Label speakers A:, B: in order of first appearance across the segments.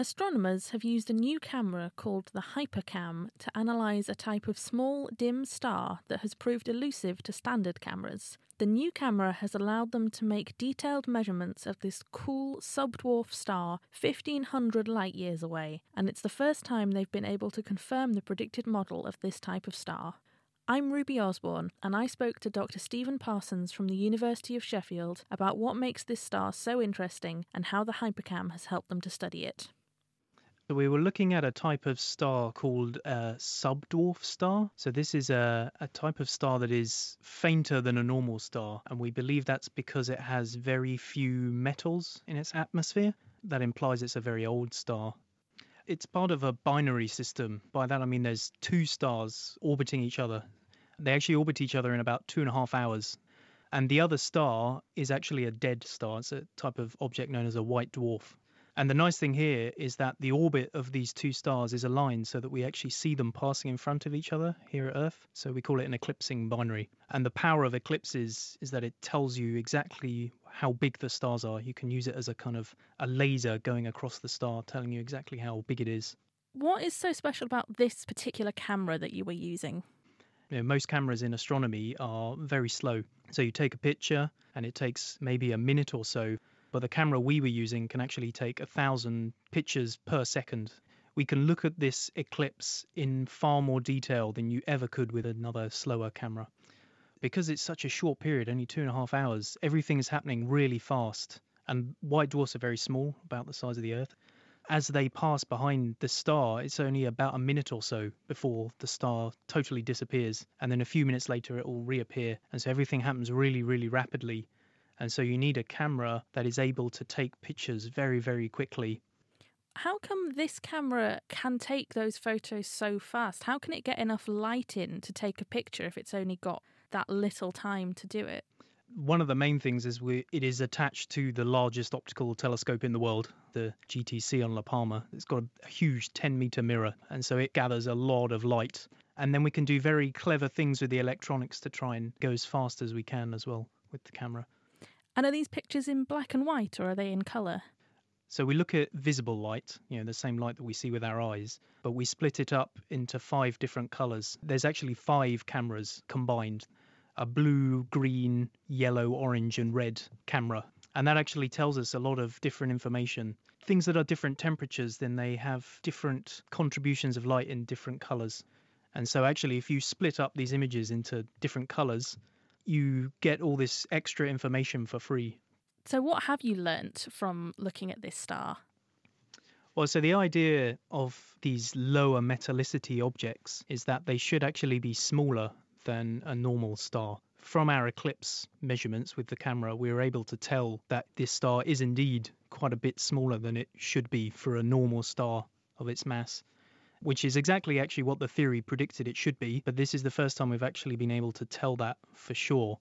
A: Astronomers have used a new camera called the HiPERCAM to analyse a type of small, dim star that has proved elusive to standard cameras. The new camera has allowed them to make detailed measurements of this cool subdwarf star 1500 light years away, and it's the first time they've been able to confirm the predicted model of this type of star. I'm Ruby Osborn, and I spoke to Dr. Steven Parsons from the University of Sheffield about what makes this star so interesting and how the HiPERCAM has helped them to study it.
B: So we were looking at a type of star called a subdwarf star. So this is a, a type of star that is fainter than a normal star, and we believe that's because it has very few metals in its atmosphere. That implies it's a very old star. It's part of a binary system. By that I mean there's two stars orbiting each other. They actually orbit each other in about two and a half hours. And the other star is actually a dead star. It's a type of object known as a white dwarf. And the nice thing here is that the orbit of these two stars is aligned so that we actually see them passing in front of each other here at Earth. So we call it an eclipsing binary. And the power of eclipses is that it tells you exactly how big the stars are. You can use it as a kind of a laser going across the star, telling you exactly how big it is.
A: What is so special about this particular camera that you were using?
B: You know, most cameras in astronomy are very slow. So you take a picture and it takes maybe a minute or so but the camera we were using can actually take a thousand pictures per second. We can look at this eclipse in far more detail than you ever could with another slower camera. Because it's such a short period, only two and a half hours, everything is happening really fast. And white dwarfs are very small, about the size of the Earth. As they pass behind the star, it's only about a minute or so before the star totally disappears. And then a few minutes later, it will reappear. And so everything happens really, really rapidly and so you need a camera that is able to take pictures very, very quickly.
A: How come this camera can take those photos so fast? How can it get enough light in to take a picture if it's only got that little time to do it?
B: One of the main things is we, it is attached to the largest optical telescope in the world, the GTC on La Palma. It's got a huge 10 meter mirror, and so it gathers a lot of light. And then we can do very clever things with the electronics to try and go as fast as we can as well with the camera.
A: And are these pictures in black and white or are they in colour?
B: So we look at visible light, you know, the same light that we see with our eyes, but we split it up into five different colours. There's actually five cameras combined a blue, green, yellow, orange, and red camera. And that actually tells us a lot of different information. Things that are different temperatures, then they have different contributions of light in different colours. And so, actually, if you split up these images into different colours, you get all this extra information for free.
A: So, what have you learnt from looking at this star?
B: Well, so the idea of these lower metallicity objects is that they should actually be smaller than a normal star. From our eclipse measurements with the camera, we were able to tell that this star is indeed quite a bit smaller than it should be for a normal star of its mass which is exactly actually what the theory predicted it should be. But this is the first time we've actually been able to tell that for sure.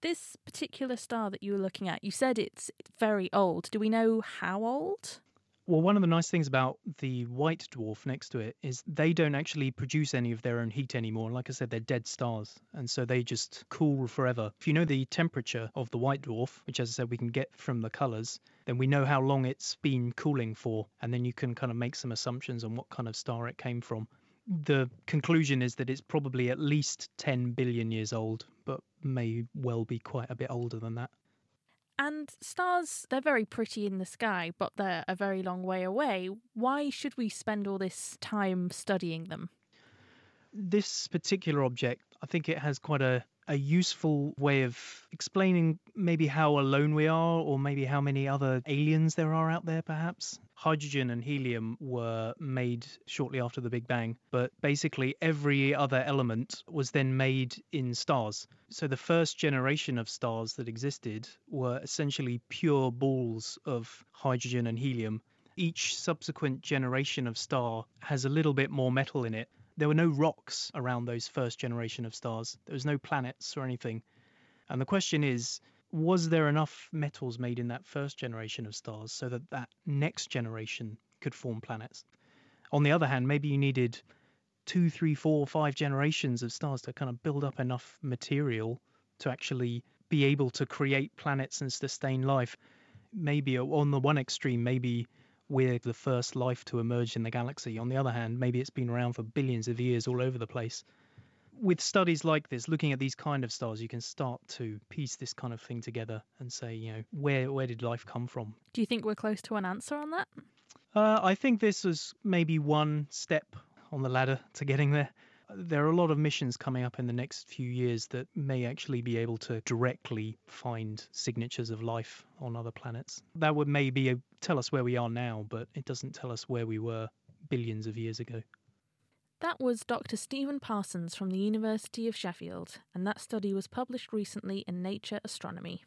A: This particular star that you were looking at, you said it's very old. Do we know how old?
B: Well, one of the nice things about the white dwarf next to it is they don't actually produce any of their own heat anymore. Like I said, they're dead stars, and so they just cool forever. If you know the temperature of the white dwarf, which, as I said, we can get from the colors, then we know how long it's been cooling for, and then you can kind of make some assumptions on what kind of star it came from. The conclusion is that it's probably at least 10 billion years old, but may well be quite a bit older than that.
A: And stars, they're very pretty in the sky, but they're a very long way away. Why should we spend all this time studying them?
B: This particular object, I think it has quite a a useful way of explaining maybe how alone we are, or maybe how many other aliens there are out there, perhaps. Hydrogen and helium were made shortly after the Big Bang, but basically every other element was then made in stars. So the first generation of stars that existed were essentially pure balls of hydrogen and helium. Each subsequent generation of star has a little bit more metal in it there were no rocks around those first generation of stars. There was no planets or anything. And the question is, was there enough metals made in that first generation of stars so that that next generation could form planets? On the other hand, maybe you needed two, three, four, five generations of stars to kind of build up enough material to actually be able to create planets and sustain life. Maybe on the one extreme, maybe we're the first life to emerge in the galaxy. On the other hand, maybe it's been around for billions of years all over the place. With studies like this, looking at these kind of stars, you can start to piece this kind of thing together and say, you know, where where did life come from?
A: Do you think we're close to an answer on that?
B: Uh, I think this was maybe one step on the ladder to getting there. There are a lot of missions coming up in the next few years that may actually be able to directly find signatures of life on other planets. That would maybe uh, tell us where we are now, but it doesn't tell us where we were billions of years ago.
A: That was Dr. Steven Parsons from the University of Sheffield, and that study was published recently in Nature Astronomy.